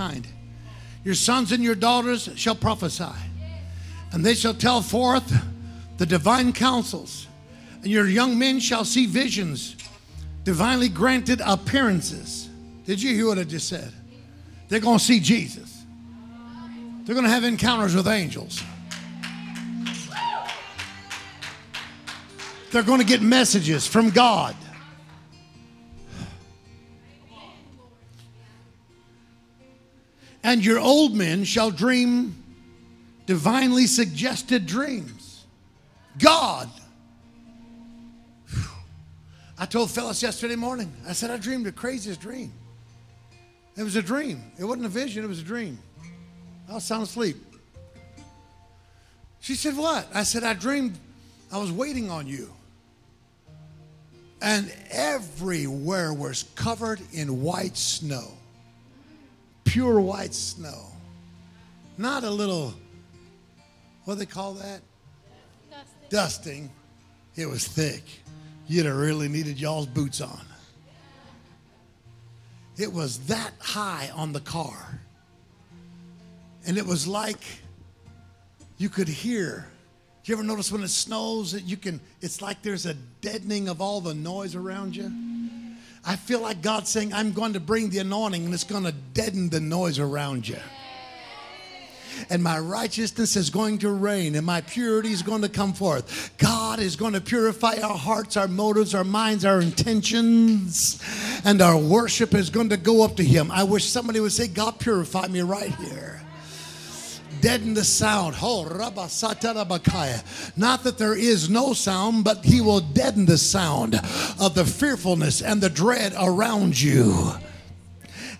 mankind. Your sons and your daughters shall prophesy, and they shall tell forth the divine counsels, and your young men shall see visions, divinely granted appearances. Did you hear what I just said? They're going to see Jesus. They're going to have encounters with angels. They're going to get messages from God. And your old men shall dream divinely suggested dreams. God. I told Phyllis yesterday morning, I said, I dreamed the craziest dream. It was a dream. It wasn't a vision, it was a dream. I was sound asleep. She said, What? I said, I dreamed I was waiting on you. And everywhere was covered in white snow. Pure white snow. Not a little, what do they call that? Dusting. Dusting. It was thick. You'd have really needed y'all's boots on. It was that high on the car. And it was like you could hear. Do you ever notice when it snows that you can, it's like there's a deadening of all the noise around you? I feel like God's saying, I'm going to bring the anointing and it's going to deaden the noise around you. And my righteousness is going to reign and my purity is going to come forth. God is going to purify our hearts, our motives, our minds, our intentions, and our worship is going to go up to Him. I wish somebody would say, God, purify me right here deaden the sound. Not that there is no sound, but he will deaden the sound of the fearfulness and the dread around you.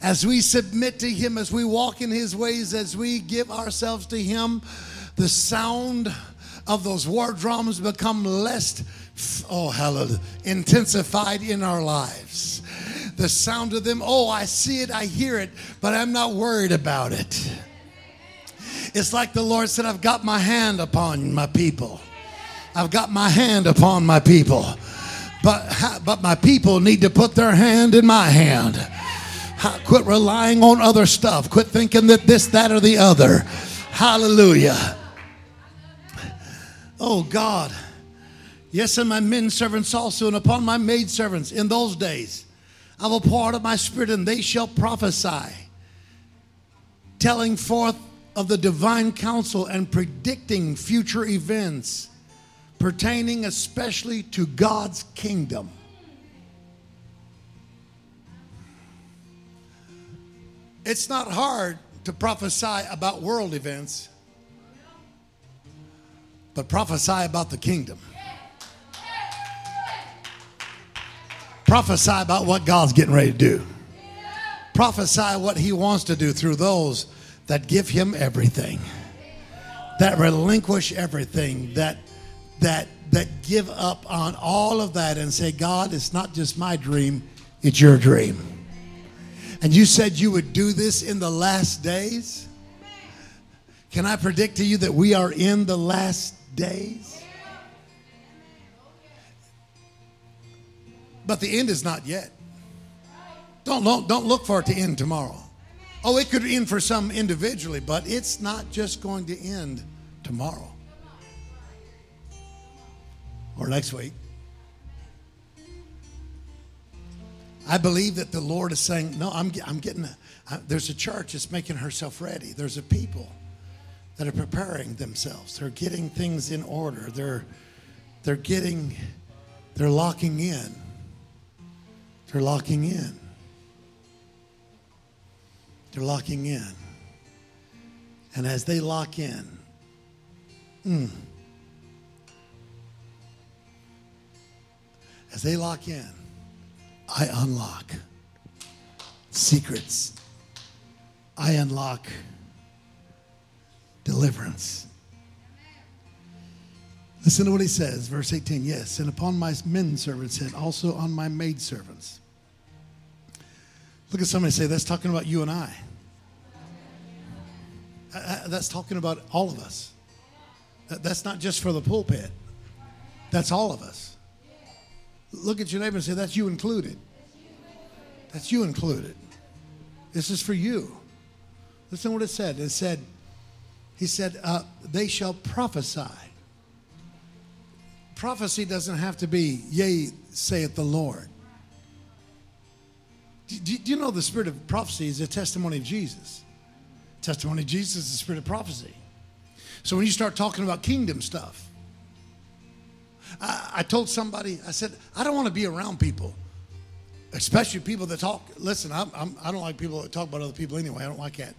As we submit to him, as we walk in his ways, as we give ourselves to him, the sound of those war drums become less, oh, hallelujah, intensified in our lives. The sound of them, oh, I see it, I hear it, but I'm not worried about it. It's like the Lord said, I've got my hand upon my people. I've got my hand upon my people. But, but my people need to put their hand in my hand. Quit relying on other stuff. Quit thinking that this, that, or the other. Hallelujah. Oh God. Yes, and my men servants also, and upon my maid servants in those days, I will pour out of my spirit, and they shall prophesy, telling forth of the divine counsel and predicting future events pertaining especially to God's kingdom. It's not hard to prophesy about world events, but prophesy about the kingdom. Prophesy about what God's getting ready to do. Prophesy what He wants to do through those that give him everything, that relinquish everything, that that that give up on all of that and say, God, it's not just my dream, it's your dream. And you said you would do this in the last days. Can I predict to you that we are in the last days? But the end is not yet. Don't, don't, don't look for it to end tomorrow. Oh, it could end for some individually, but it's not just going to end tomorrow or next week. I believe that the Lord is saying, No, I'm, I'm getting, a, I, there's a church that's making herself ready. There's a people that are preparing themselves. They're getting things in order. They're, they're getting, they're locking in. They're locking in. They're locking in. And as they lock in, mm, as they lock in, I unlock secrets. I unlock deliverance. Listen to what he says, verse 18. Yes, and upon my men servants and also on my maid servants Look at somebody say, that's talking about you and I. Uh, uh, that's talking about all of us. That's not just for the pulpit, that's all of us. Look at your neighbor and say, that's you included. That's you included. This is for you. Listen to what it said. It said, He said, uh, they shall prophesy. Prophecy doesn't have to be, yea, saith the Lord. Do, do- do you know the spirit of prophecy is a testimony of Jesus? Testimony of Jesus is the spirit of prophecy. So when you start talking about kingdom stuff, I, I told somebody, I said, I don't want to be around people, especially people that talk. Listen, I'm, I'm, I don't like people that talk about other people anyway. I don't like that.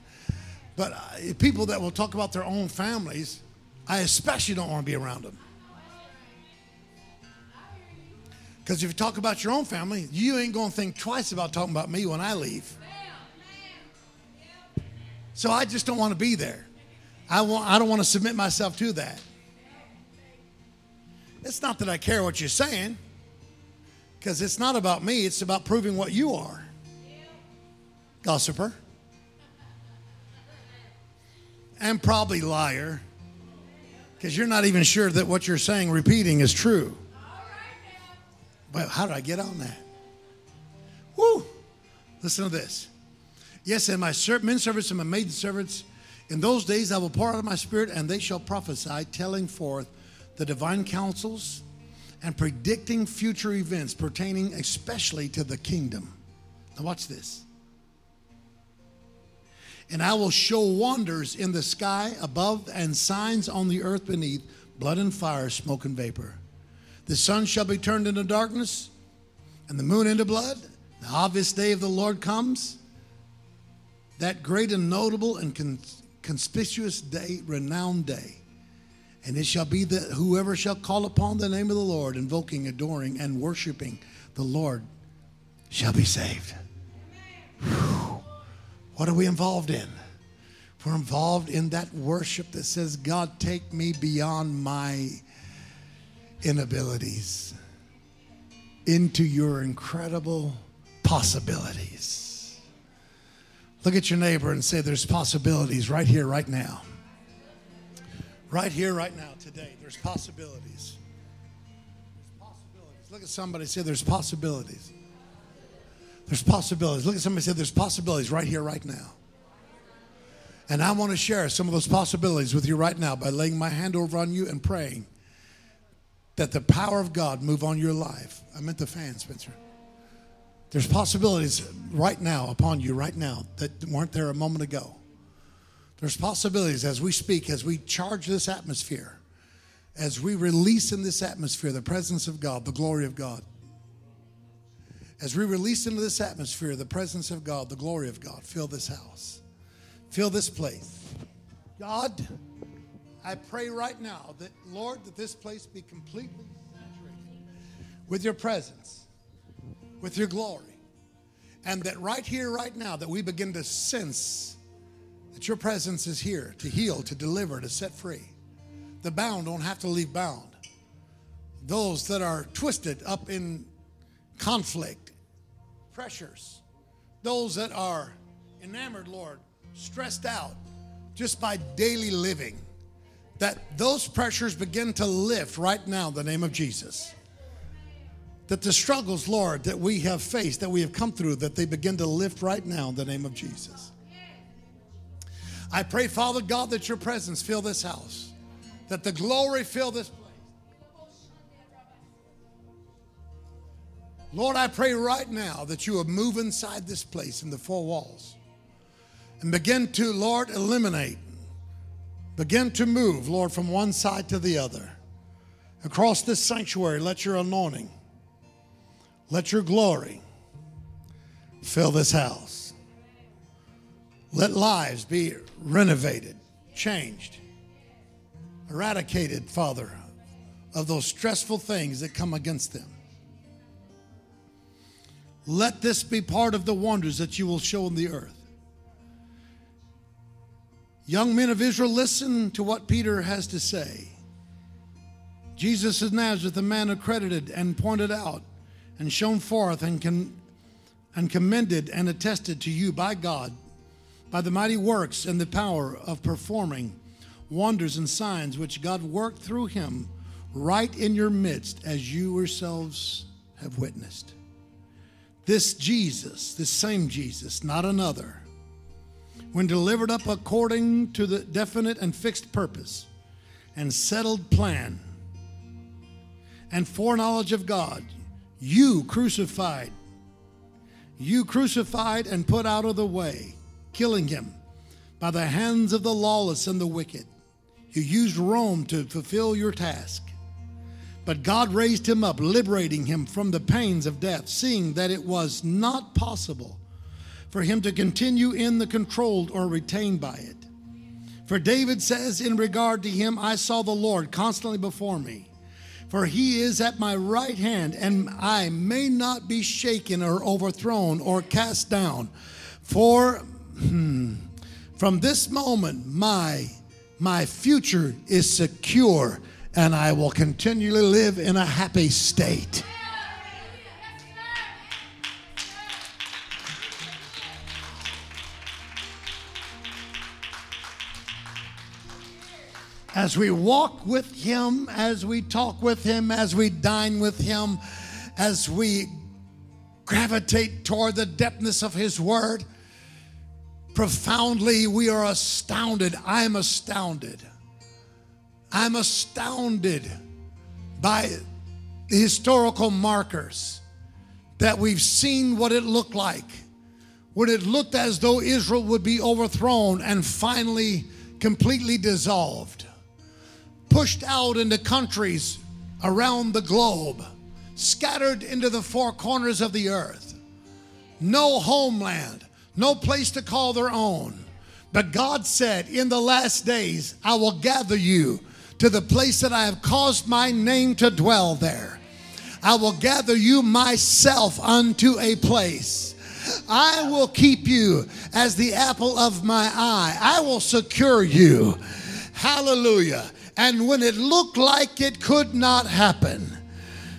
But uh, people that will talk about their own families, I especially don't want to be around them. Because if you talk about your own family, you ain't going to think twice about talking about me when I leave. So I just don't want to be there. I, want, I don't want to submit myself to that. It's not that I care what you're saying, because it's not about me, it's about proving what you are. Gossiper. And probably liar, because you're not even sure that what you're saying, repeating, is true. But how did I get on that? Woo! Listen to this. Yes, and my ser- men servants and my maiden servants, in those days I will pour out of my spirit, and they shall prophesy, telling forth the divine counsels and predicting future events pertaining especially to the kingdom. Now, watch this. And I will show wonders in the sky above and signs on the earth beneath blood and fire, smoke and vapor. The sun shall be turned into darkness and the moon into blood. The obvious day of the Lord comes. That great and notable and con- conspicuous day, renowned day. And it shall be that whoever shall call upon the name of the Lord, invoking, adoring, and worshiping the Lord, shall be saved. Whew. What are we involved in? We're involved in that worship that says, God, take me beyond my inabilities into your incredible possibilities. Look at your neighbor and say, There's possibilities right here, right now. Right here, right now, today. There's possibilities. There's possibilities. Look at somebody say, There's possibilities. There's possibilities. Look at somebody say, There's possibilities right here, right now. And I want to share some of those possibilities with you right now by laying my hand over on you and praying that the power of God move on your life. I meant the fan, Spencer. There's possibilities right now upon you right now that weren't there a moment ago. There's possibilities as we speak, as we charge this atmosphere, as we release in this atmosphere the presence of God, the glory of God. As we release into this atmosphere the presence of God, the glory of God, fill this house, fill this place. God, I pray right now that, Lord, that this place be completely saturated with your presence, with your glory. And that right here, right now, that we begin to sense that your presence is here to heal, to deliver, to set free. The bound don't have to leave bound. Those that are twisted up in conflict, pressures, those that are enamored, Lord, stressed out just by daily living that those pressures begin to lift right now in the name of Jesus. That the struggles, Lord, that we have faced, that we have come through, that they begin to lift right now in the name of Jesus. I pray, Father God, that your presence fill this house, that the glory fill this place. Lord, I pray right now that you will move inside this place in the four walls and begin to, Lord, eliminate Begin to move, Lord, from one side to the other. Across this sanctuary, let your anointing, let your glory fill this house. Let lives be renovated, changed, eradicated, Father, of those stressful things that come against them. Let this be part of the wonders that you will show in the earth. Young men of Israel, listen to what Peter has to say. Jesus of Nazareth, a man accredited and pointed out and shown forth and, con- and commended and attested to you by God by the mighty works and the power of performing wonders and signs which God worked through him right in your midst as you yourselves have witnessed. This Jesus, this same Jesus, not another when delivered up according to the definite and fixed purpose and settled plan and foreknowledge of God, you crucified, you crucified and put out of the way, killing him by the hands of the lawless and the wicked. You used Rome to fulfill your task. But God raised him up, liberating him from the pains of death, seeing that it was not possible for him to continue in the controlled or retained by it. For David says, in regard to him, I saw the Lord constantly before me. For he is at my right hand, and I may not be shaken or overthrown or cast down. For hmm, from this moment, my, my future is secure and I will continually live in a happy state. As we walk with Him, as we talk with Him, as we dine with Him, as we gravitate toward the depthness of His Word, profoundly we are astounded. I am astounded I'm astounded by the historical markers that we've seen what it looked like when it looked as though Israel would be overthrown and finally completely dissolved, pushed out into countries around the globe, scattered into the four corners of the earth, no homeland, no place to call their own. But God said, In the last days, I will gather you to the place that I have caused my name to dwell there. I will gather you myself unto a place. I will keep you as the apple of my eye. I will secure you. Hallelujah. And when it looked like it could not happen,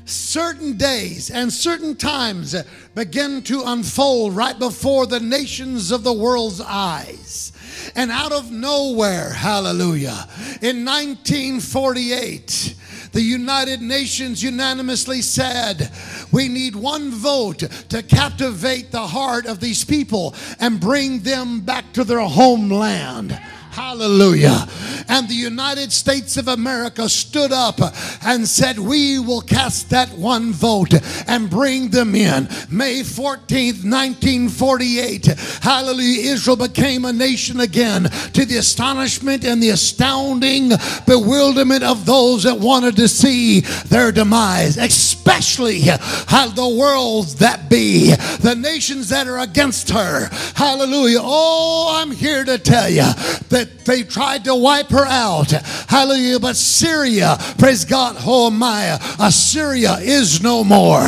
certain days and certain times begin to unfold right before the nations of the world's eyes. And out of nowhere, hallelujah, in 1948, the United Nations unanimously said, We need one vote to captivate the heart of these people and bring them back to their homeland. Hallelujah. And the United States of America stood up and said, We will cast that one vote and bring them in. May 14th, 1948. Hallelujah. Israel became a nation again to the astonishment and the astounding bewilderment of those that wanted to see their demise, especially the worlds that be, the nations that are against her. Hallelujah. Oh, I'm here to tell you that they tried to wipe her out. Hallelujah. But Syria, praise God, oh my, Assyria is no more.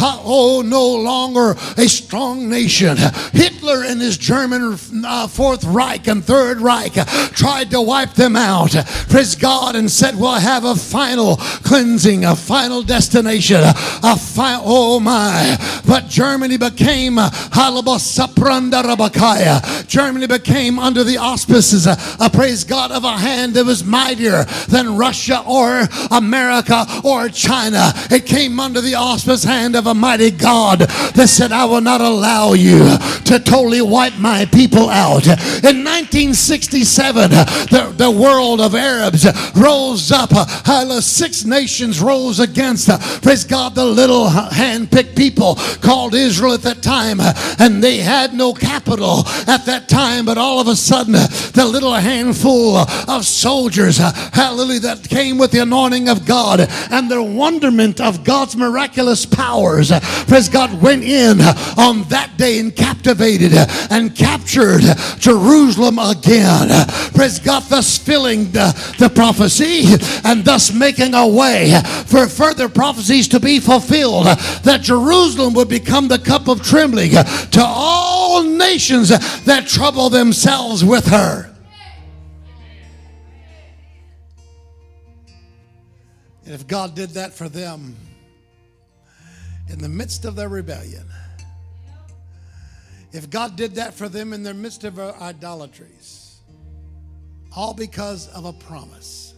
Oh, no longer a strong nation. Hitler and his German uh, Fourth Reich and Third Reich tried to wipe them out. Praise God and said, we'll have a final cleansing, a final destination, a oh my. But Germany became Germany became under the auspices uh, praise God, of a hand that was mightier than Russia or America or China. It came under the auspice hand of a mighty God that said, I will not allow you to totally wipe my people out. In 1967, the, the world of Arabs rose up. Six nations rose against, praise God, the little hand-picked people called Israel at that time. And they had no capital at that time, but all of a sudden, the little little handful of soldiers, uh, hallelujah, that came with the anointing of God and the wonderment of God's miraculous powers. Praise God, went in on that day and captivated and captured Jerusalem again. Praise God, thus filling the, the prophecy and thus making a way for further prophecies to be fulfilled that Jerusalem would become the cup of trembling to all nations that trouble themselves with her. And if God did that for them in the midst of their rebellion, if God did that for them in their midst of their idolatries, all because of a promise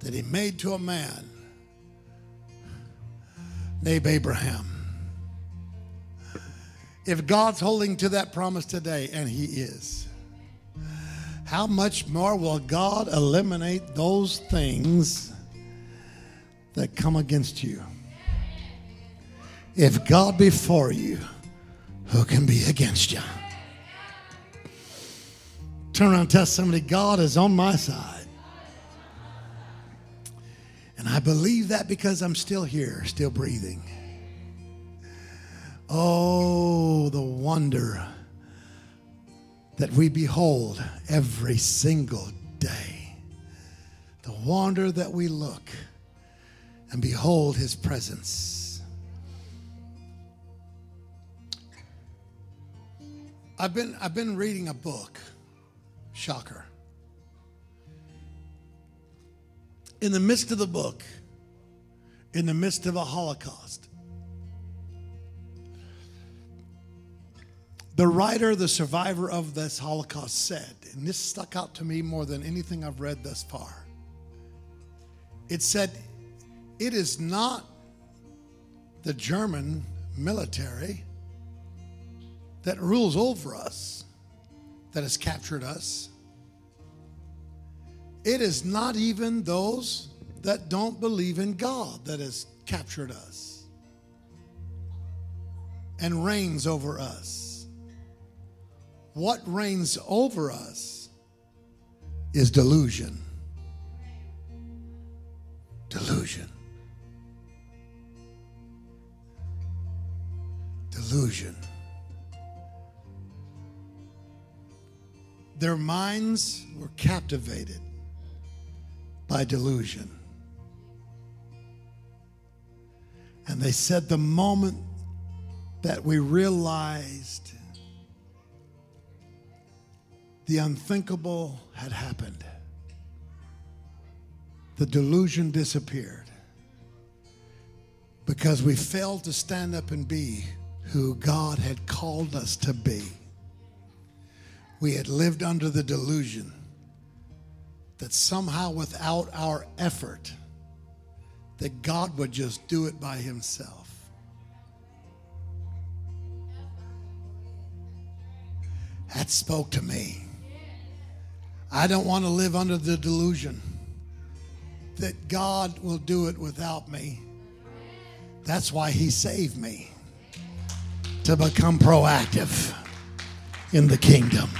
that He made to a man named Abraham. If God's holding to that promise today, and He is, how much more will God eliminate those things that come against you? If God be for you, who can be against you? Turn around and tell somebody, God is on my side. And I believe that because I'm still here, still breathing. Oh, the wonder that we behold every single day. The wonder that we look and behold his presence. I've been, I've been reading a book Shocker. In the midst of the book, in the midst of a Holocaust, the writer, the survivor of this Holocaust said, and this stuck out to me more than anything I've read thus far. It said, It is not the German military that rules over us that has captured us. It is not even those that don't believe in God that has captured us and reigns over us. What reigns over us is delusion. Delusion. Delusion. Their minds were captivated by delusion. And they said the moment that we realized the unthinkable had happened, the delusion disappeared because we failed to stand up and be who God had called us to be we had lived under the delusion that somehow without our effort that God would just do it by himself. That spoke to me. I don't want to live under the delusion that God will do it without me. That's why he saved me to become proactive in the kingdom.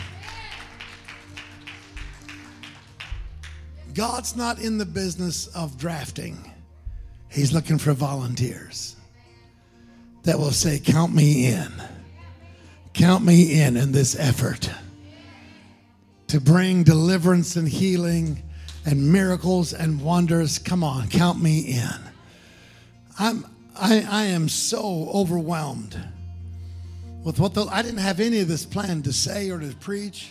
God's not in the business of drafting. He's looking for volunteers that will say, Count me in. Count me in in this effort to bring deliverance and healing and miracles and wonders. Come on, count me in. I'm, I, I am so overwhelmed with what the, I didn't have any of this planned to say or to preach.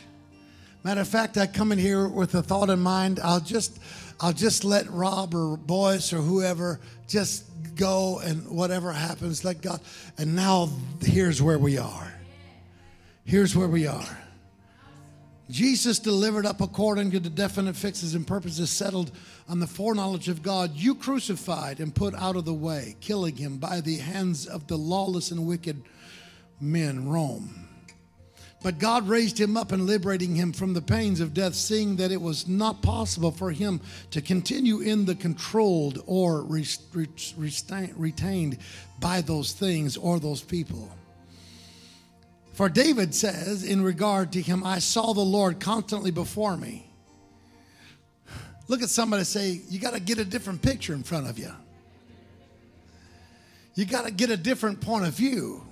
Matter of fact, I come in here with a thought in mind. I'll just, I'll just let Rob or Boyce or whoever just go and whatever happens, let God. And now here's where we are. Here's where we are. Jesus delivered up according to the definite fixes and purposes settled on the foreknowledge of God. You crucified and put out of the way, killing him by the hands of the lawless and wicked men, Rome. But God raised him up and liberating him from the pains of death, seeing that it was not possible for him to continue in the controlled or retained by those things or those people. For David says, in regard to him, I saw the Lord constantly before me. Look at somebody say, You got to get a different picture in front of you. You got to get a different point of view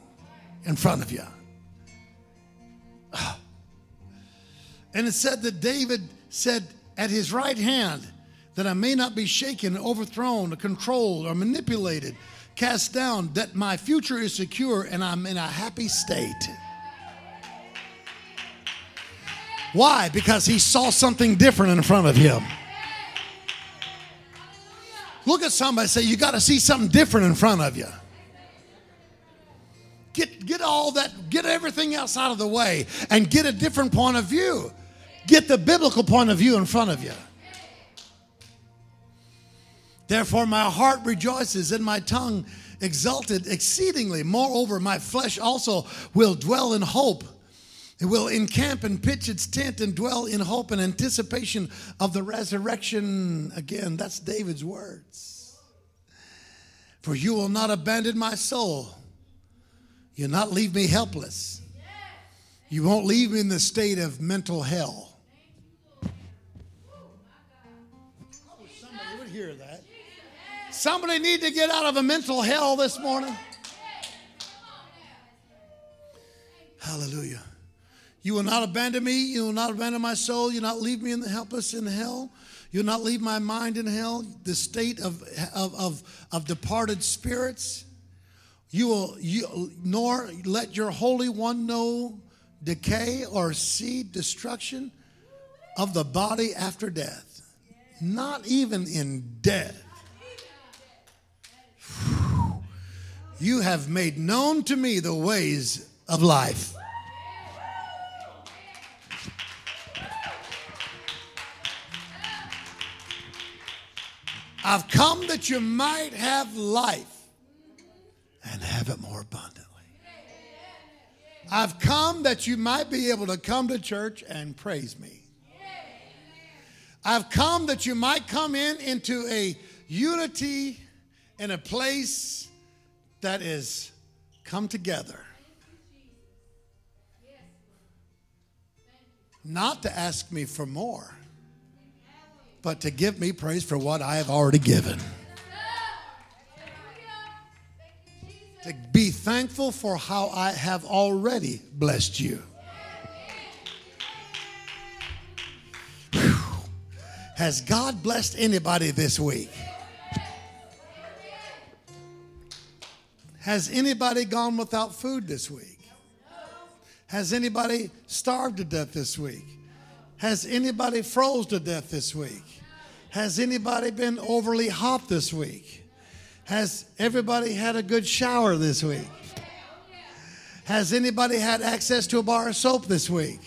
in front of you. And it said that David said, At his right hand, that I may not be shaken, overthrown, or controlled, or manipulated, cast down, that my future is secure and I'm in a happy state. Why? Because he saw something different in front of him. Look at somebody say, You got to see something different in front of you. Get, get all that, get everything else out of the way and get a different point of view. Get the biblical point of view in front of you. Therefore, my heart rejoices and my tongue exulted exceedingly. Moreover, my flesh also will dwell in hope. It will encamp and pitch its tent and dwell in hope and anticipation of the resurrection. Again, that's David's words. For you will not abandon my soul. You'll not leave me helpless. You won't leave me in the state of mental hell. Somebody would hear that. Somebody need to get out of a mental hell this morning. Hallelujah. You will not abandon me. You will not abandon my soul. You will not leave me in the helpless in hell. You'll not leave my mind in hell, the state of, of, of, of departed spirits. You will you, nor let your Holy One know decay or see destruction of the body after death. Not even in death. You have made known to me the ways of life. I've come that you might have life and have it more abundantly. I've come that you might be able to come to church and praise me. I've come that you might come in into a unity in a place that is come together. Not to ask me for more but to give me praise for what I have already given. Be thankful for how I have already blessed you. Whew. Has God blessed anybody this week? Has anybody gone without food this week? Has anybody starved to death this week? Has anybody froze to death this week? Has anybody been overly hot this week? Has everybody had a good shower this week? Has anybody had access to a bar of soap this week?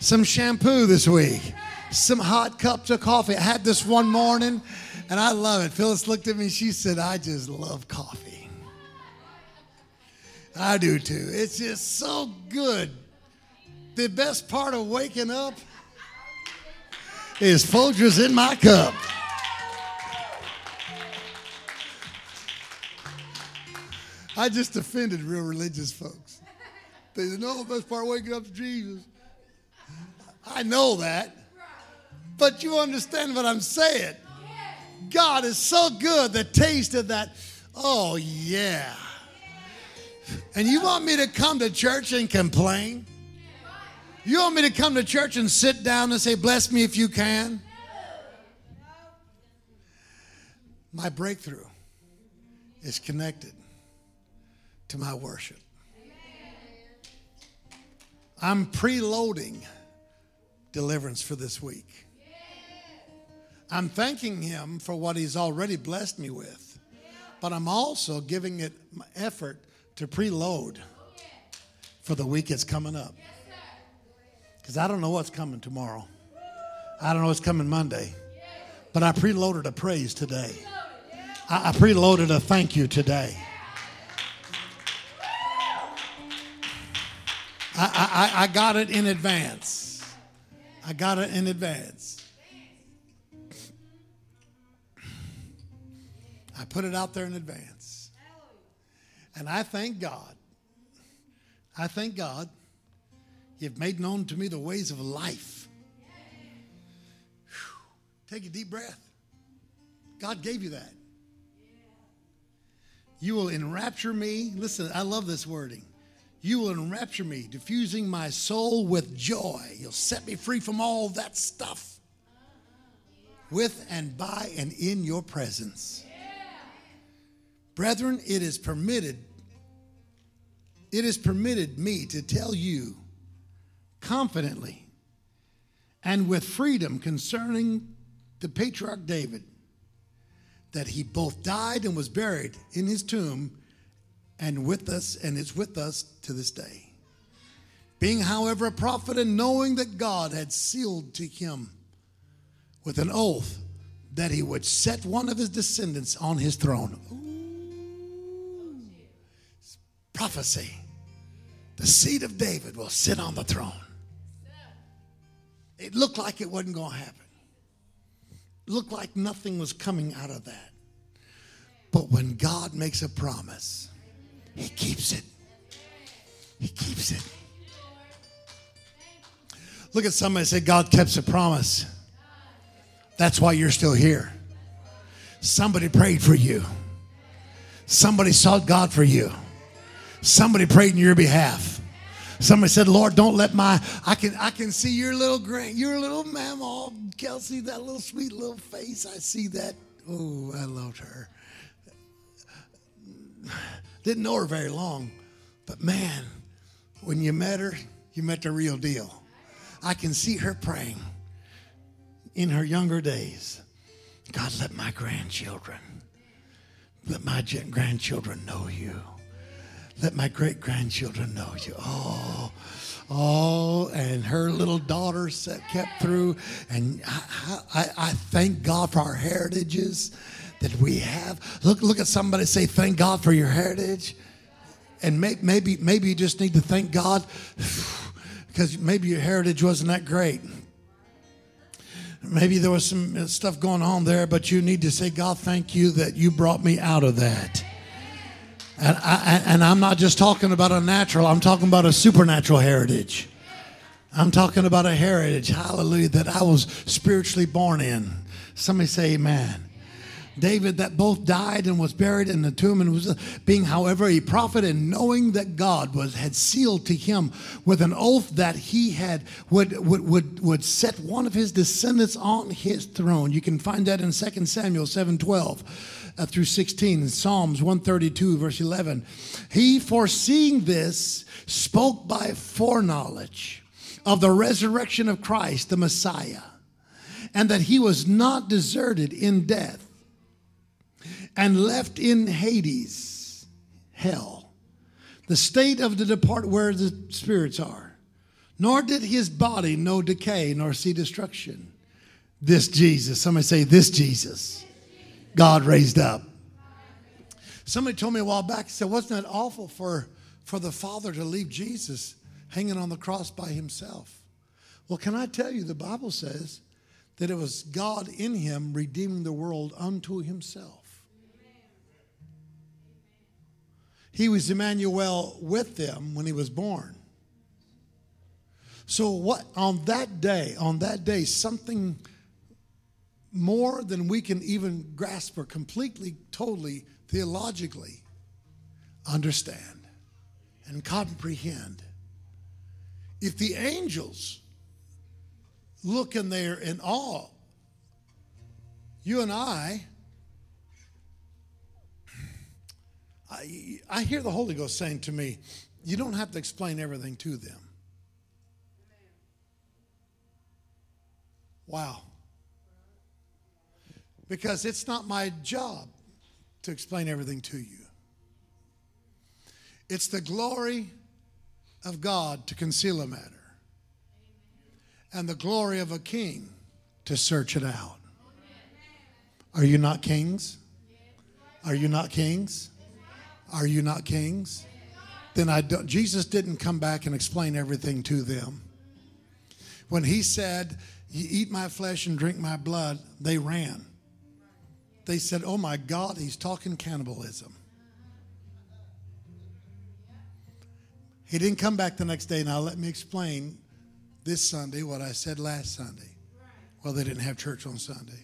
Some shampoo this week? Some hot cups of coffee? I had this one morning and I love it. Phyllis looked at me, she said, I just love coffee. I do too. It's just so good. The best part of waking up is Folgers in my cup. I just offended real religious folks. They said, no, the best part waking up to Jesus. I know that. But you understand what I'm saying. God is so good, the taste of that, oh yeah. And you want me to come to church and complain? You want me to come to church and sit down and say, Bless me if you can? My breakthrough is connected to my worship. I'm preloading deliverance for this week. I'm thanking Him for what He's already blessed me with, but I'm also giving it effort to preload for the week that's coming up. Because I don't know what's coming tomorrow. I don't know what's coming Monday. But I preloaded a praise today. I, I preloaded a thank you today. I, I, I got it in advance. I got it in advance. I put it out there in advance. And I thank God. I thank God You've made known to me the ways of life. Whew. Take a deep breath. God gave you that. You will enrapture me. Listen, I love this wording. You will enrapture me, diffusing my soul with joy. You'll set me free from all that stuff with and by and in your presence. Brethren, it is permitted, it is permitted me to tell you confidently and with freedom concerning the patriarch David that he both died and was buried in his tomb and with us and is with us to this day. Being, however, a prophet and knowing that God had sealed to him with an oath that he would set one of his descendants on his throne. Ooh. Prophecy. the seed of David will sit on the throne. It looked like it wasn't going to happen. It looked like nothing was coming out of that. But when God makes a promise, He keeps it. He keeps it. Look at somebody say, God kept a promise. That's why you're still here. Somebody prayed for you. Somebody sought God for you. Somebody prayed in your behalf. Somebody said, Lord, don't let my I can I can see your little grand your little mama oh, Kelsey, that little sweet little face. I see that. Oh, I loved her. Didn't know her very long, but man, when you met her, you met the real deal. I can see her praying in her younger days. God, let my grandchildren, let my grandchildren know you. Let my great grandchildren know you. Oh, oh, and her little daughter kept through. And I, I, I thank God for our heritages that we have. Look, look at somebody say, Thank God for your heritage. And may, maybe, maybe you just need to thank God because maybe your heritage wasn't that great. Maybe there was some stuff going on there, but you need to say, God, thank you that you brought me out of that. And, I, and I'm not just talking about a natural, I'm talking about a supernatural heritage. I'm talking about a heritage, hallelujah, that I was spiritually born in. Somebody say, Amen. David that both died and was buried in the tomb and was being however a prophet and knowing that God was had sealed to him with an oath that he had would would would, would set one of his descendants on his throne. You can find that in 2 Samuel 7:12 uh, through 16 Psalms 132 verse 11. He foreseeing this spoke by foreknowledge of the resurrection of Christ the Messiah and that he was not deserted in death and left in Hades, hell, the state of the depart where the spirits are. Nor did his body know decay nor see destruction. This Jesus, somebody say, this Jesus, God raised up. Somebody told me a while back, he said, Wasn't that awful for, for the Father to leave Jesus hanging on the cross by himself? Well, can I tell you, the Bible says that it was God in him redeeming the world unto himself. He was Emmanuel with them when he was born. So what on that day, on that day, something more than we can even grasp or completely, totally, theologically understand and comprehend. If the angels look in there in awe, you and I I, I hear the Holy Ghost saying to me, you don't have to explain everything to them. Wow. Because it's not my job to explain everything to you. It's the glory of God to conceal a matter, and the glory of a king to search it out. Are you not kings? Are you not kings? Are you not kings? Then I don't, Jesus didn't come back and explain everything to them. When he said, You eat my flesh and drink my blood, they ran. They said, Oh my God, he's talking cannibalism. He didn't come back the next day. Now, let me explain this Sunday what I said last Sunday. Well, they didn't have church on Sunday.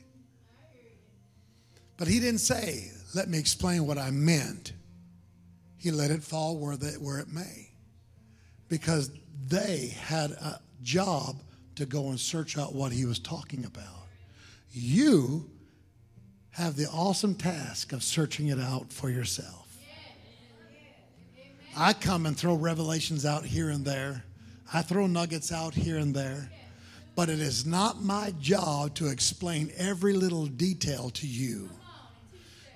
But he didn't say, Let me explain what I meant. He let it fall where, where it may. Because they had a job to go and search out what he was talking about. You have the awesome task of searching it out for yourself. I come and throw revelations out here and there. I throw nuggets out here and there. But it is not my job to explain every little detail to you.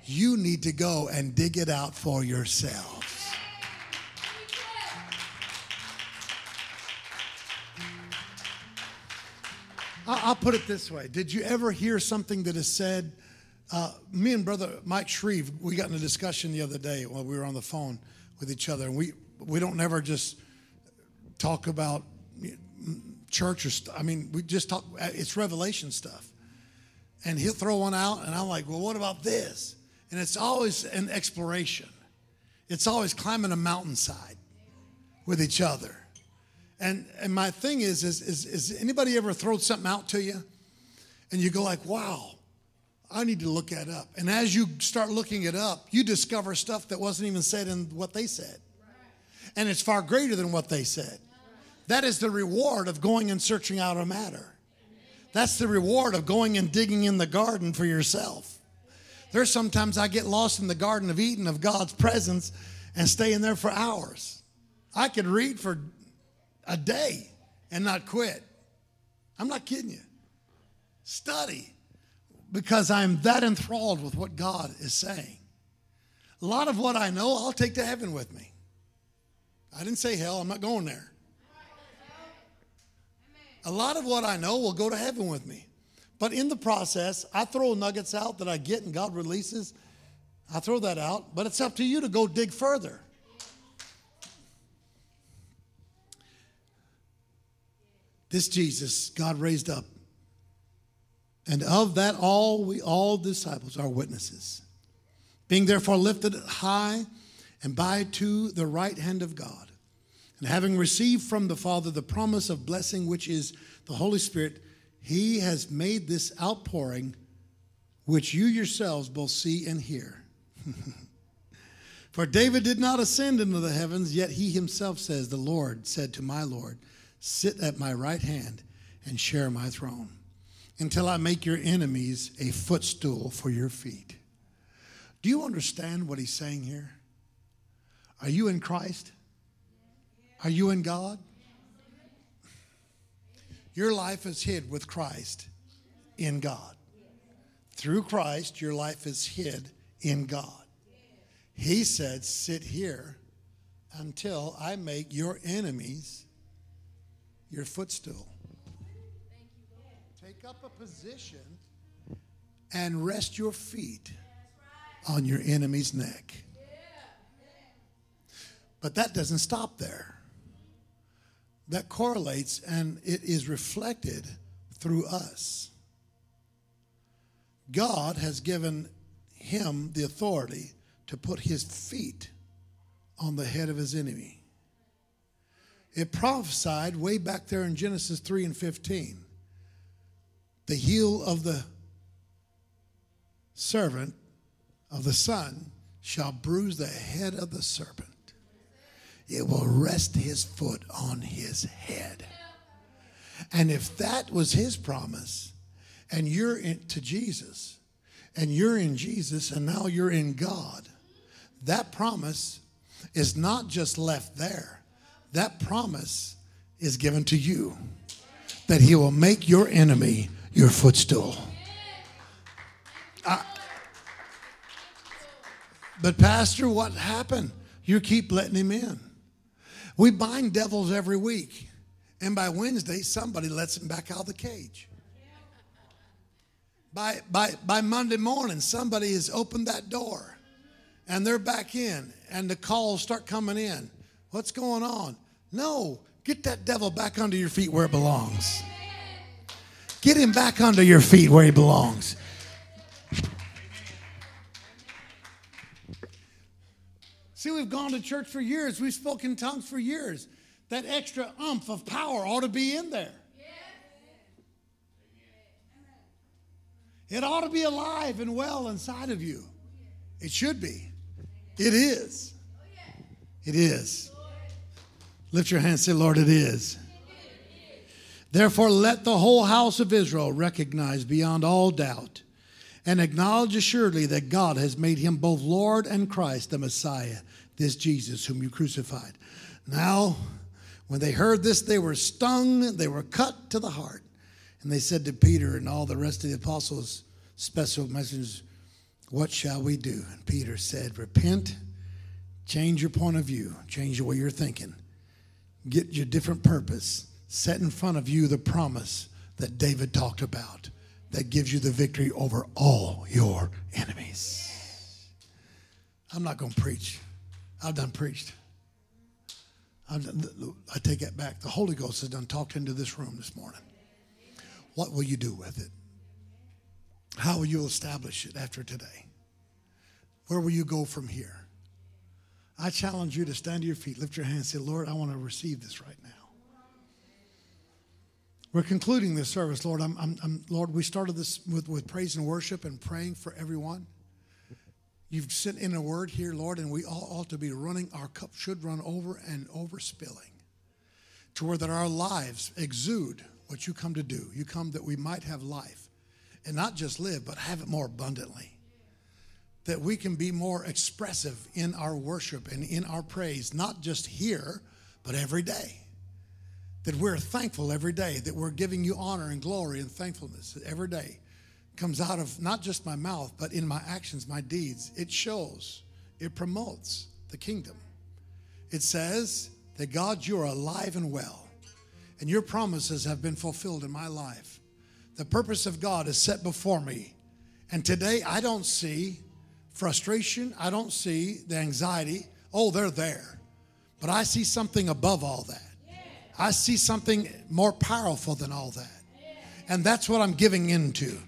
You need to go and dig it out for yourselves. I'll put it this way. Did you ever hear something that is said? Uh, me and brother Mike Shreve, we got in a discussion the other day while we were on the phone with each other, and we we don't never just talk about church or st- I mean, we just talk. It's revelation stuff, and he'll throw one out, and I'm like, well, what about this? And it's always an exploration. It's always climbing a mountainside with each other. And and my thing is, is is is anybody ever throw something out to you, and you go like, wow. I need to look that up. And as you start looking it up, you discover stuff that wasn't even said in what they said. And it's far greater than what they said. That is the reward of going and searching out a matter. That's the reward of going and digging in the garden for yourself. There's sometimes I get lost in the Garden of Eden of God's presence and stay in there for hours. I could read for a day and not quit. I'm not kidding you. Study because I'm that enthralled with what God is saying. A lot of what I know, I'll take to heaven with me. I didn't say hell, I'm not going there. A lot of what I know will go to heaven with me. But in the process, I throw nuggets out that I get and God releases. I throw that out, but it's up to you to go dig further. This Jesus, God raised up. And of that all we all disciples are witnesses. Being therefore lifted high and by to the right hand of God. And having received from the Father the promise of blessing, which is the Holy Spirit, he has made this outpouring, which you yourselves both see and hear. For David did not ascend into the heavens, yet he himself says, The Lord said to my Lord, Sit at my right hand and share my throne until I make your enemies a footstool for your feet. Do you understand what he's saying here? Are you in Christ? Are you in God? Your life is hid with Christ in God. Through Christ, your life is hid in God. He said, Sit here until I make your enemies your footstool. Take up a position and rest your feet on your enemy's neck. But that doesn't stop there. That correlates and it is reflected through us. God has given him the authority to put his feet on the head of his enemy. It prophesied way back there in Genesis 3 and 15. The heel of the servant of the son shall bruise the head of the serpent it will rest his foot on his head. And if that was his promise, and you're in, to Jesus, and you're in Jesus, and now you're in God, that promise is not just left there. That promise is given to you that he will make your enemy your footstool. I, but, Pastor, what happened? You keep letting him in. We bind devils every week. And by Wednesday, somebody lets them back out of the cage. By, by, by Monday morning, somebody has opened that door and they're back in, and the calls start coming in. What's going on? No, get that devil back under your feet where it belongs. Get him back under your feet where he belongs. See, we've gone to church for years. We've spoken tongues for years. That extra umph of power ought to be in there. It ought to be alive and well inside of you. It should be. It is. It is. Lift your hand say, Lord, it is. Therefore, let the whole house of Israel recognize beyond all doubt and acknowledge assuredly that God has made him both Lord and Christ, the Messiah, this Jesus whom you crucified. Now, when they heard this, they were stung, they were cut to the heart. And they said to Peter and all the rest of the apostles, special messengers, What shall we do? And Peter said, Repent, change your point of view, change the way you're thinking, get your different purpose, set in front of you the promise that David talked about that gives you the victory over all your enemies. I'm not going to preach. I've done preached. I, I take that back. The Holy Ghost has done talked into this room this morning. What will you do with it? How will you establish it after today? Where will you go from here? I challenge you to stand to your feet, lift your hands, say, Lord, I want to receive this right now. We're concluding this service, Lord. I'm, I'm, I'm, Lord, we started this with, with praise and worship and praying for everyone. You've sent in a word here, Lord, and we all ought to be running. Our cup should run over and over spilling to where that our lives exude what you come to do. You come that we might have life and not just live, but have it more abundantly. That we can be more expressive in our worship and in our praise, not just here, but every day. That we're thankful every day, that we're giving you honor and glory and thankfulness every day. Comes out of not just my mouth, but in my actions, my deeds. It shows, it promotes the kingdom. It says that God, you are alive and well, and your promises have been fulfilled in my life. The purpose of God is set before me. And today I don't see frustration, I don't see the anxiety. Oh, they're there. But I see something above all that. I see something more powerful than all that. And that's what I'm giving into.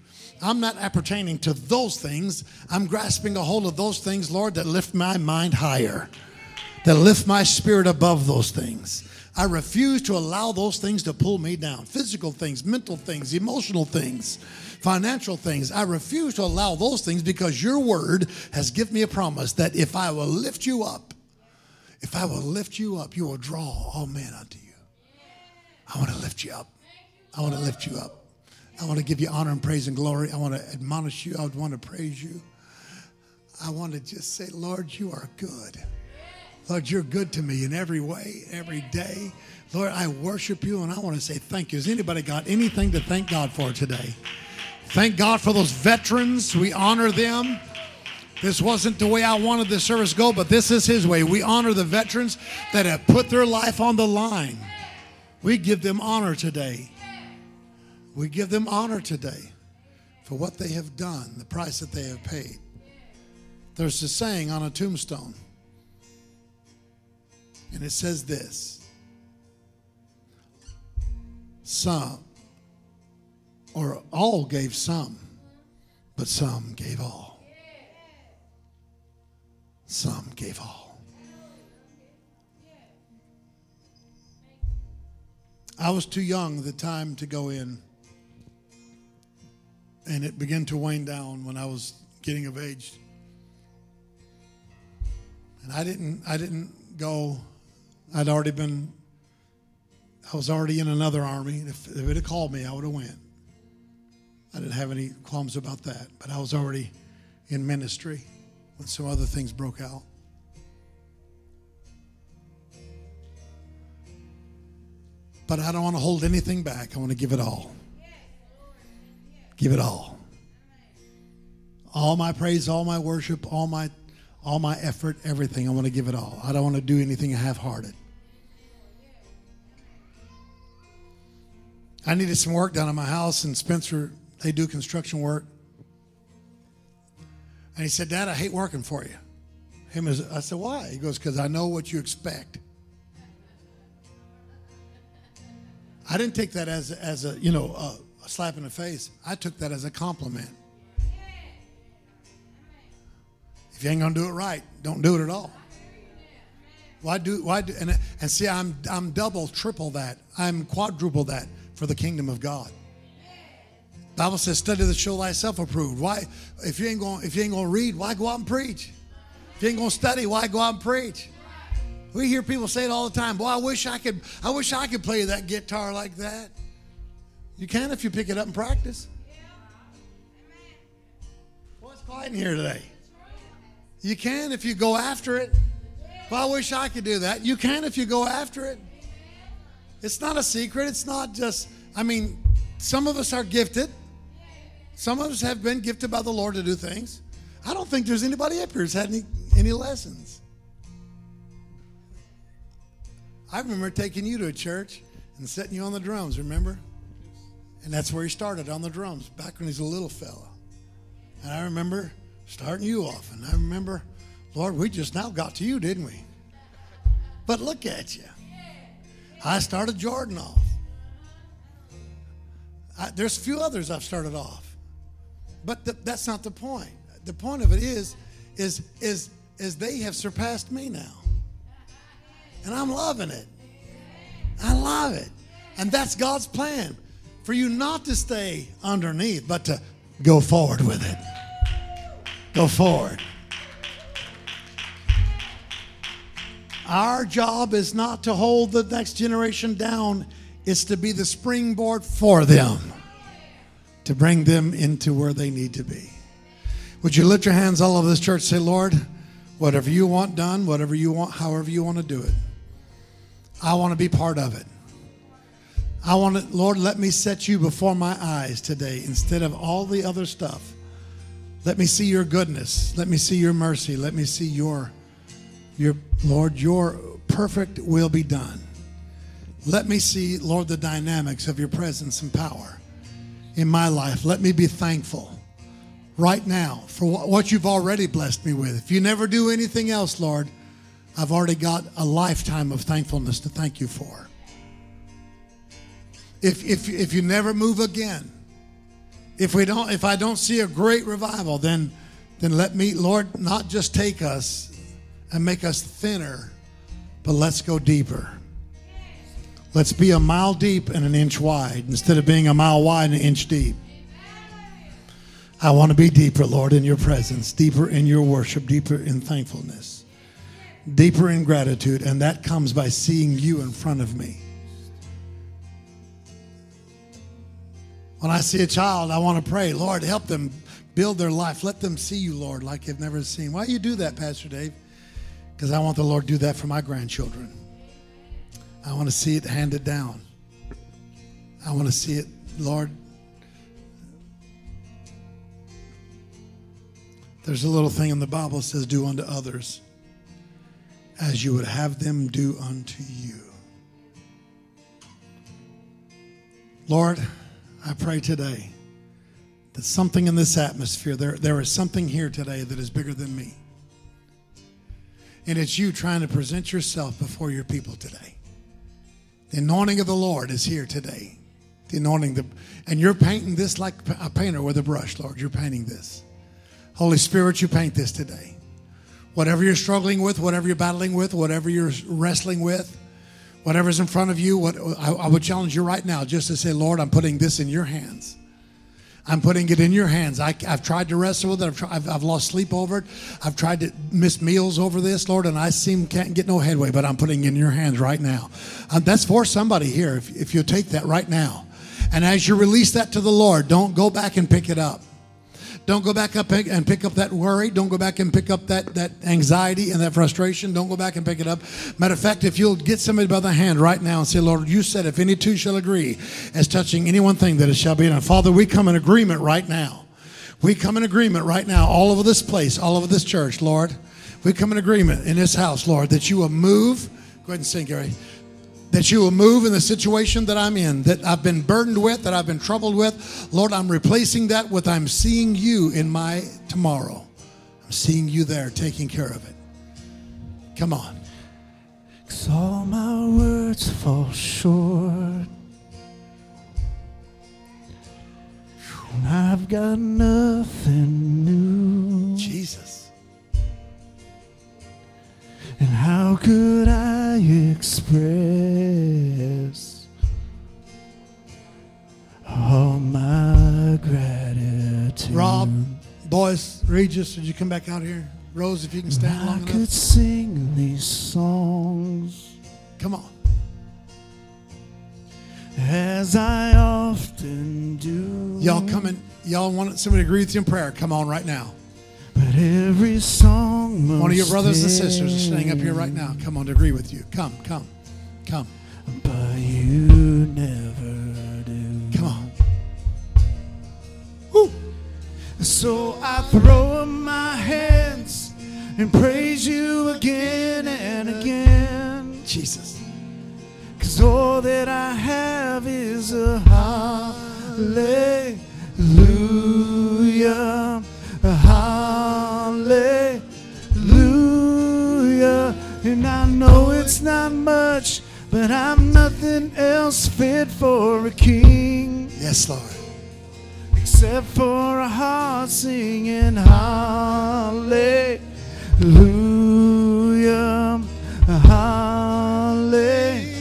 I'm not appertaining to those things. I'm grasping a hold of those things, Lord, that lift my mind higher, that lift my spirit above those things. I refuse to allow those things to pull me down physical things, mental things, emotional things, financial things. I refuse to allow those things because your word has given me a promise that if I will lift you up, if I will lift you up, you will draw all men unto you. I want to lift you up. I want to lift you up. I want to give you honor and praise and glory. I want to admonish you. I want to praise you. I want to just say, Lord, you are good. Lord, you're good to me in every way, every day. Lord, I worship you and I want to say thank you. Has anybody got anything to thank God for today? Thank God for those veterans. We honor them. This wasn't the way I wanted the service to go, but this is His way. We honor the veterans that have put their life on the line. We give them honor today. We give them honor today for what they have done, the price that they have paid. There's a saying on a tombstone and it says this Some, or all gave some, but some gave all. Some gave all. I was too young the time to go in, and it began to wane down when I was getting of age. And I didn't, I didn't go I'd already been, I was already in another army. If, if it had called me, I would have went. I didn't have any qualms about that, but I was already in ministry when some other things broke out. But I don't want to hold anything back. I want to give it all. Give it all. All my praise, all my worship, all my all my effort, everything. I want to give it all. I don't want to do anything half hearted. I needed some work done in my house, and Spencer, they do construction work. And he said, Dad, I hate working for you. Him as I said, why? He goes, because I know what you expect. I didn't take that as, as a, you know, a, a slap in the face. I took that as a compliment. If you ain't gonna do it right, don't do it at all. Why do why do and, and see I'm I'm double, triple that. I'm quadruple that for the kingdom of God. Bible says, study the show thyself approved. Why if you ain't gonna if you ain't gonna read, why go out and preach? If you ain't gonna study, why go out and preach? We hear people say it all the time. Boy, I wish I could I wish I could play that guitar like that. You can if you pick it up and practice. What's quiet in here today? You can if you go after it. Well, I wish I could do that. You can if you go after it. It's not a secret. It's not just, I mean, some of us are gifted. Some of us have been gifted by the Lord to do things. I don't think there's anybody up here who's had any, any lessons. I remember taking you to a church and setting you on the drums, remember? And that's where he started on the drums, back when he was a little fella. And I remember starting you off. And I remember, Lord, we just now got to you, didn't we? But look at you. I started Jordan off. I, there's a few others I've started off, but the, that's not the point. The point of it is, is, is, is they have surpassed me now, and I'm loving it. I love it, and that's God's plan for you not to stay underneath, but to go forward with it. Go forward. Our job is not to hold the next generation down, it's to be the springboard for them, to bring them into where they need to be. Would you lift your hands all over this church? Say, Lord, whatever you want done, whatever you want, however you want to do it, I want to be part of it. I want to, Lord, let me set you before my eyes today instead of all the other stuff. Let me see your goodness. Let me see your mercy. Let me see your your Lord, your perfect will be done. Let me see, Lord, the dynamics of your presence and power in my life. Let me be thankful right now for what you've already blessed me with. If you never do anything else, Lord, I've already got a lifetime of thankfulness to thank you for. If, if, if you never move again, if we don't if I don't see a great revival, then then let me, Lord, not just take us and make us thinner, but let's go deeper. Let's be a mile deep and an inch wide instead of being a mile wide and an inch deep. I want to be deeper, Lord, in your presence, deeper in your worship, deeper in thankfulness, deeper in gratitude, and that comes by seeing you in front of me. When I see a child, I want to pray, Lord, help them build their life. Let them see you, Lord, like they've never seen. Why do you do that, Pastor Dave? Because I want the Lord to do that for my grandchildren. I want to see it handed down. I want to see it, Lord. There's a little thing in the Bible that says, Do unto others as you would have them do unto you. Lord, I pray today that something in this atmosphere, there, there is something here today that is bigger than me. And it's you trying to present yourself before your people today. The anointing of the Lord is here today. The anointing, the, and you're painting this like a painter with a brush, Lord. You're painting this. Holy Spirit, you paint this today. Whatever you're struggling with, whatever you're battling with, whatever you're wrestling with, whatever's in front of you, what I, I would challenge you right now just to say, Lord, I'm putting this in your hands. I'm putting it in your hands. I, have tried to wrestle with it. I've, tried, I've, I've, lost sleep over it. I've tried to miss meals over this, Lord, and I seem can't get no headway. But I'm putting it in your hands right now. Um, that's for somebody here. If, if you take that right now, and as you release that to the Lord, don't go back and pick it up. Don't go back up and pick up that worry. Don't go back and pick up that, that anxiety and that frustration. Don't go back and pick it up. Matter of fact, if you'll get somebody by the hand right now and say, Lord, you said if any two shall agree as touching any one thing that it shall be done. Father, we come in agreement right now. We come in agreement right now all over this place, all over this church, Lord. We come in agreement in this house, Lord, that you will move. Go ahead and sing, Gary that you will move in the situation that I'm in, that I've been burdened with, that I've been troubled with. Lord, I'm replacing that with I'm seeing you in my tomorrow. I'm seeing you there taking care of it. Come on. Cause all my words fall short. I've got nothing new. Jesus. And how could I express all my gratitude? Rob, boys, Regis, did you come back out here? Rose, if you can stand I long could enough. sing these songs Come on. as I often do. Y'all coming, y'all want somebody to agree with you in prayer? Come on right now. But every song One of your brothers and sisters is standing up here right now. Come on to agree with you. Come, come, come, But you never do. come on. Woo. So I throw up my hands and praise you again and again. Jesus. Cause all that I have is a hallelujah. Hallelujah. And I know it's not much, but but I'm nothing else fit for a king Yes, Lord. except for a heart singing hallelujah, hallelujah.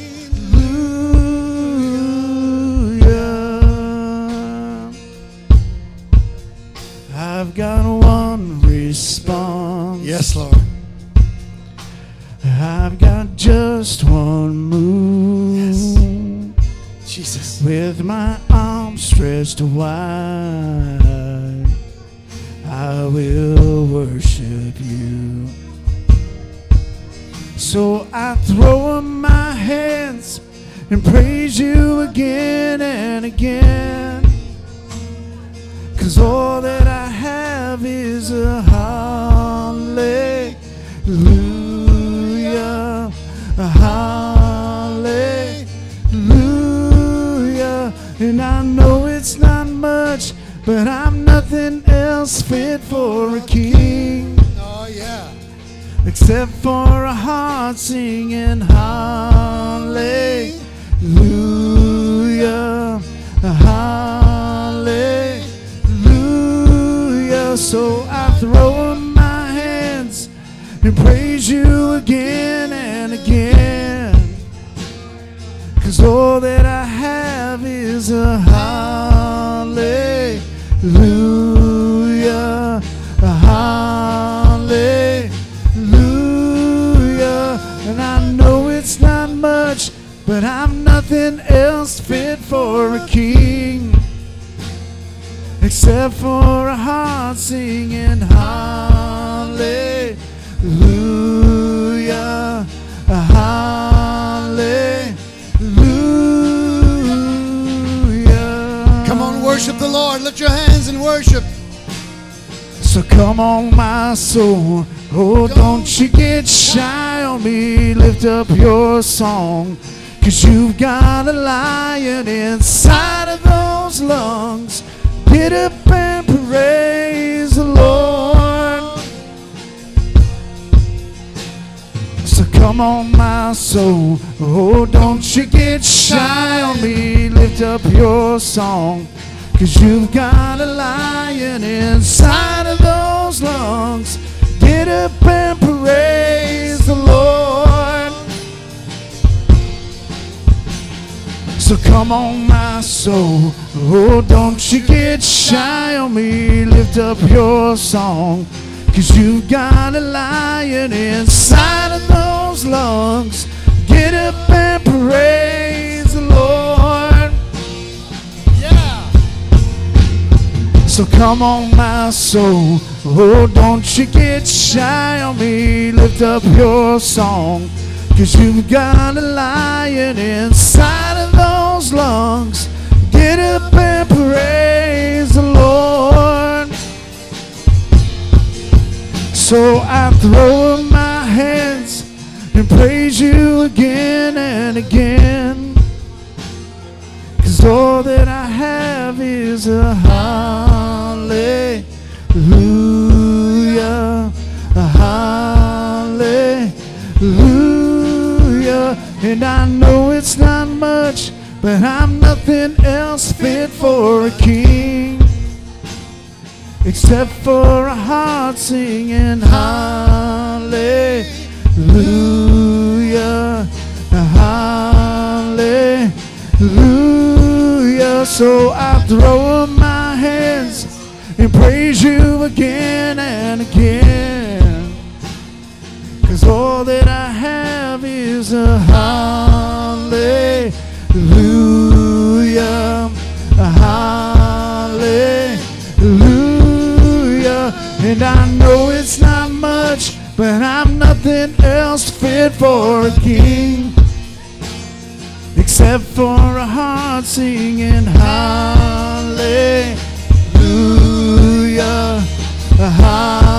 With my arms stretched wide, I will worship you. So I throw up my hands and praise except for a heart singing for a king except for a heart singing hallelujah, hallelujah. Come on, worship the Lord. Lift your hands and worship. So come on, my soul. Oh, don't you get shy on me. Lift up your song. Cause you've got a lion inside of those lungs. Get up and praise the Lord. So come on, my soul. Oh, don't you get shy on me. Lift up your song. Cause you've got a lion inside of those lungs. Get up and praise the Lord. So come on, my soul. Oh, don't you get shy on me. Lift up your song. Cause you've got a lion inside of those lungs. Get up and praise the Lord. Yeah. So come on, my soul. Oh, don't you get shy on me. Lift up your song. Cause you've got a lion inside of those lungs. Get up and praise the Lord. So I throw up my hands and praise you again and again. Cause all that I have is a hallelujah, And I know it's not much, but I'm nothing else fit for a king except for a heart singing hallelujah, hallelujah. So I throw up my hands and praise you again and again. Cause all that I have is a hallelujah, but I'm nothing else fit for a king except for a heart singing hallelujah, hallelujah.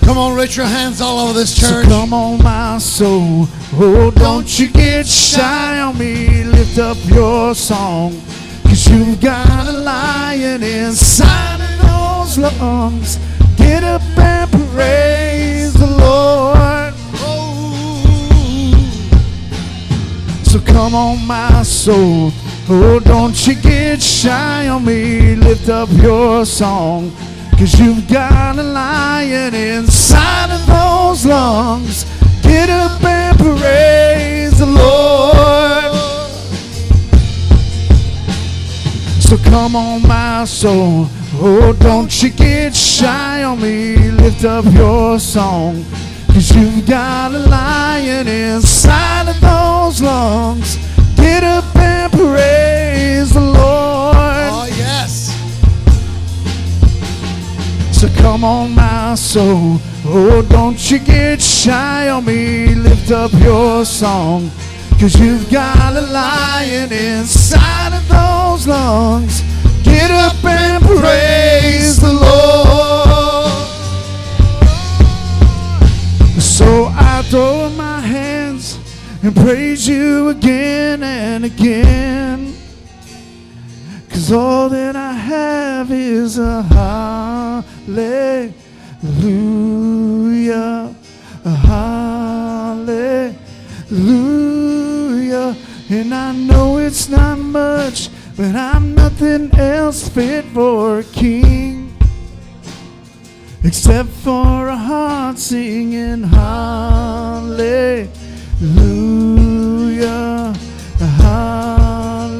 Come on, raise your hands all over this church. So church. come on, my soul. Oh, don't you get shy on me. Lift up your song. Cause you've got a lion inside of those lungs. Get up and praise the Lord. So come on, my soul. Oh, don't you get shy on me. Lift up your song. Cause you've got a lion inside of those lungs. Get up and praise the Lord. So come on, my soul. Oh, don't you get shy on me. Lift up your song. Cause you've got a lion inside of those lungs. Get up and praise the Lord. Oh, yes. So come on, my soul. Oh, don't you get shy on me. Lift up your song. Cause you've got a lion inside of those lungs. Get up and praise the Lord. So I throw up my hands and praise you again and again. Cause all that I have is a hallelujah. A hallelujah. And I know it's not much, but I'm nothing else fit for a king. Except for a heart singing hallelujah. Hallelujah.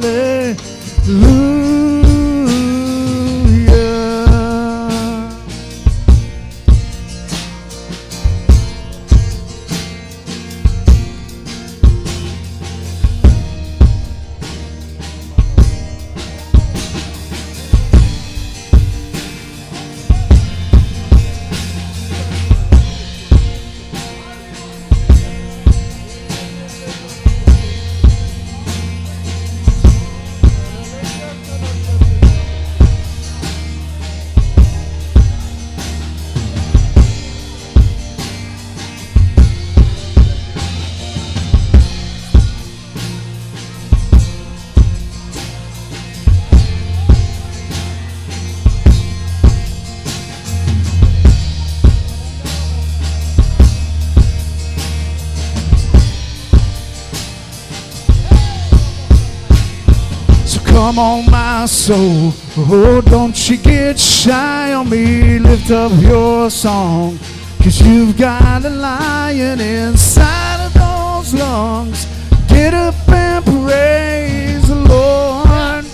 Come on, my soul. Oh, don't you get shy on me. Lift up your song. Cause you've got a lion inside of those lungs. Get up and praise the Lord.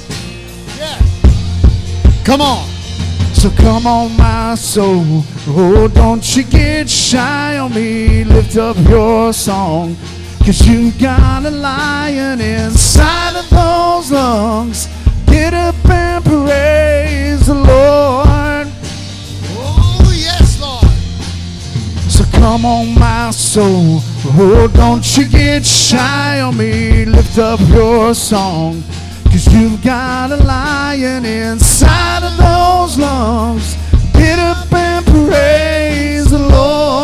Yes. Come on. So come on, my soul. Oh, don't you get shy on me. Lift up your song. Cause you got a lion inside of those lungs. Get up and praise the Lord. Oh, yes, Lord. So come on, my soul. Oh, don't you get shy on me. Lift up your song. Cause you've got a lion inside of those lungs. Get up and praise the Lord.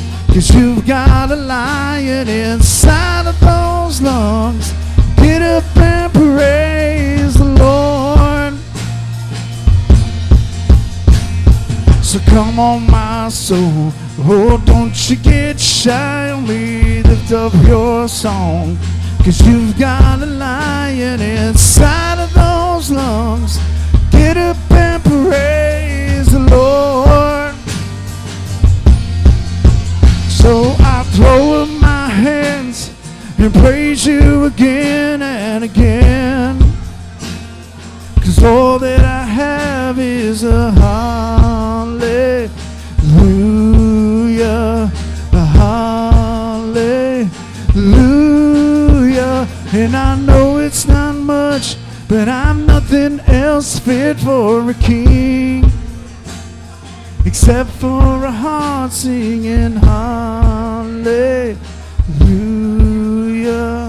Cause you've got a lion inside of those lungs. Get up and praise the Lord. So come on, my soul. Oh, don't you get shy on me. Lift up your song. Cause you've got a lion inside of those lungs. Get up and praise the Lord. And praise you again and again. Cause all that I have is a hallelujah. A hallelujah. And I know it's not much, but I'm nothing else fit for a king. except for a heart singing hallelujah, hallelujah.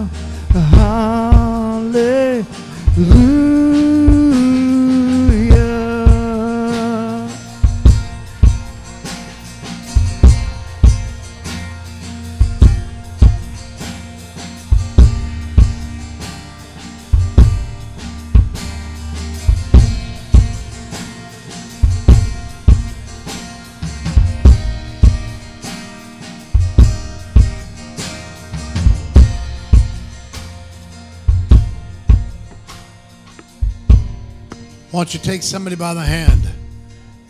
Don't you take somebody by the hand?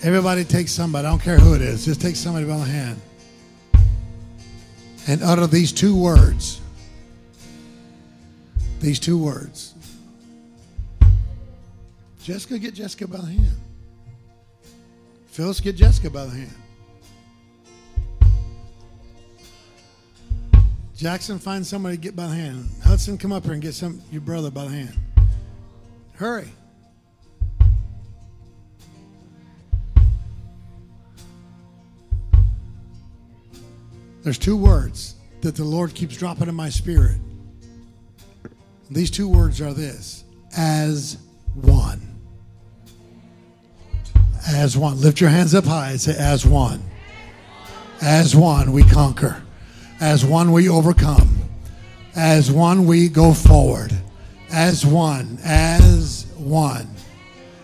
Everybody take somebody. I don't care who it is. Just take somebody by the hand. And utter these two words. These two words. Jessica, get Jessica by the hand. Phyllis, get Jessica by the hand. Jackson, find somebody to get by the hand. Hudson, come up here and get some your brother by the hand. Hurry. There's two words that the Lord keeps dropping in my spirit. These two words are this as one. As one. Lift your hands up high and say, as one. As one, we conquer. As one, we overcome. As one, we go forward. As one. As one.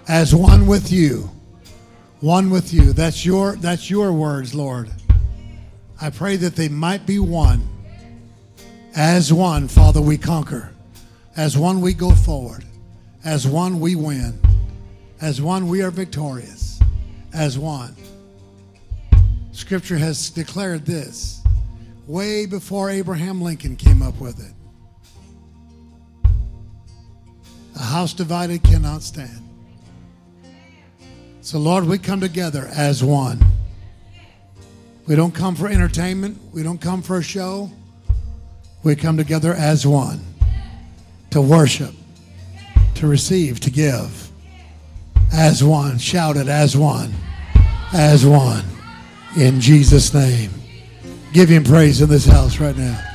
As one with you. One with you. That's your that's your words, Lord. I pray that they might be one. As one, Father, we conquer. As one, we go forward. As one, we win. As one, we are victorious. As one. Scripture has declared this way before Abraham Lincoln came up with it. A house divided cannot stand. So, Lord, we come together as one. We don't come for entertainment. We don't come for a show. We come together as one to worship, to receive, to give. As one. Shout it as one. As one. In Jesus' name. Give him praise in this house right now.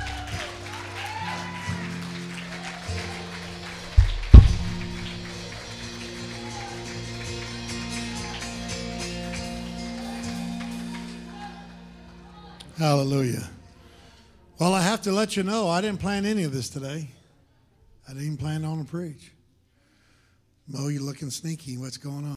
Hallelujah. Well, I have to let you know, I didn't plan any of this today. I didn't plan on to preach. Mo, you're looking sneaky. What's going on?